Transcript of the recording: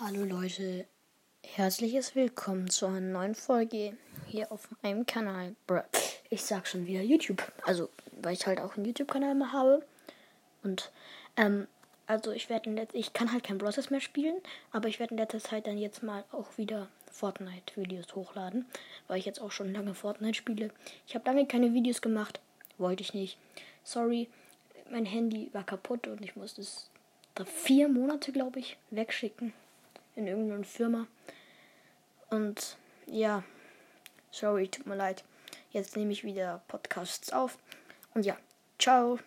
Hallo Leute, herzliches Willkommen zu einer neuen Folge hier auf meinem Kanal. Ich sag schon wieder YouTube, also weil ich halt auch einen YouTube-Kanal mal habe. Und ähm, also ich werde ich kann halt kein Process mehr spielen, aber ich werde in letzter Zeit dann jetzt mal auch wieder Fortnite-Videos hochladen, weil ich jetzt auch schon lange Fortnite spiele. Ich habe lange keine Videos gemacht, wollte ich nicht. Sorry, mein Handy war kaputt und ich musste es vier Monate, glaube ich, wegschicken in irgendeiner Firma. Und ja, sorry, tut mir leid. Jetzt nehme ich wieder Podcasts auf. Und ja, ciao.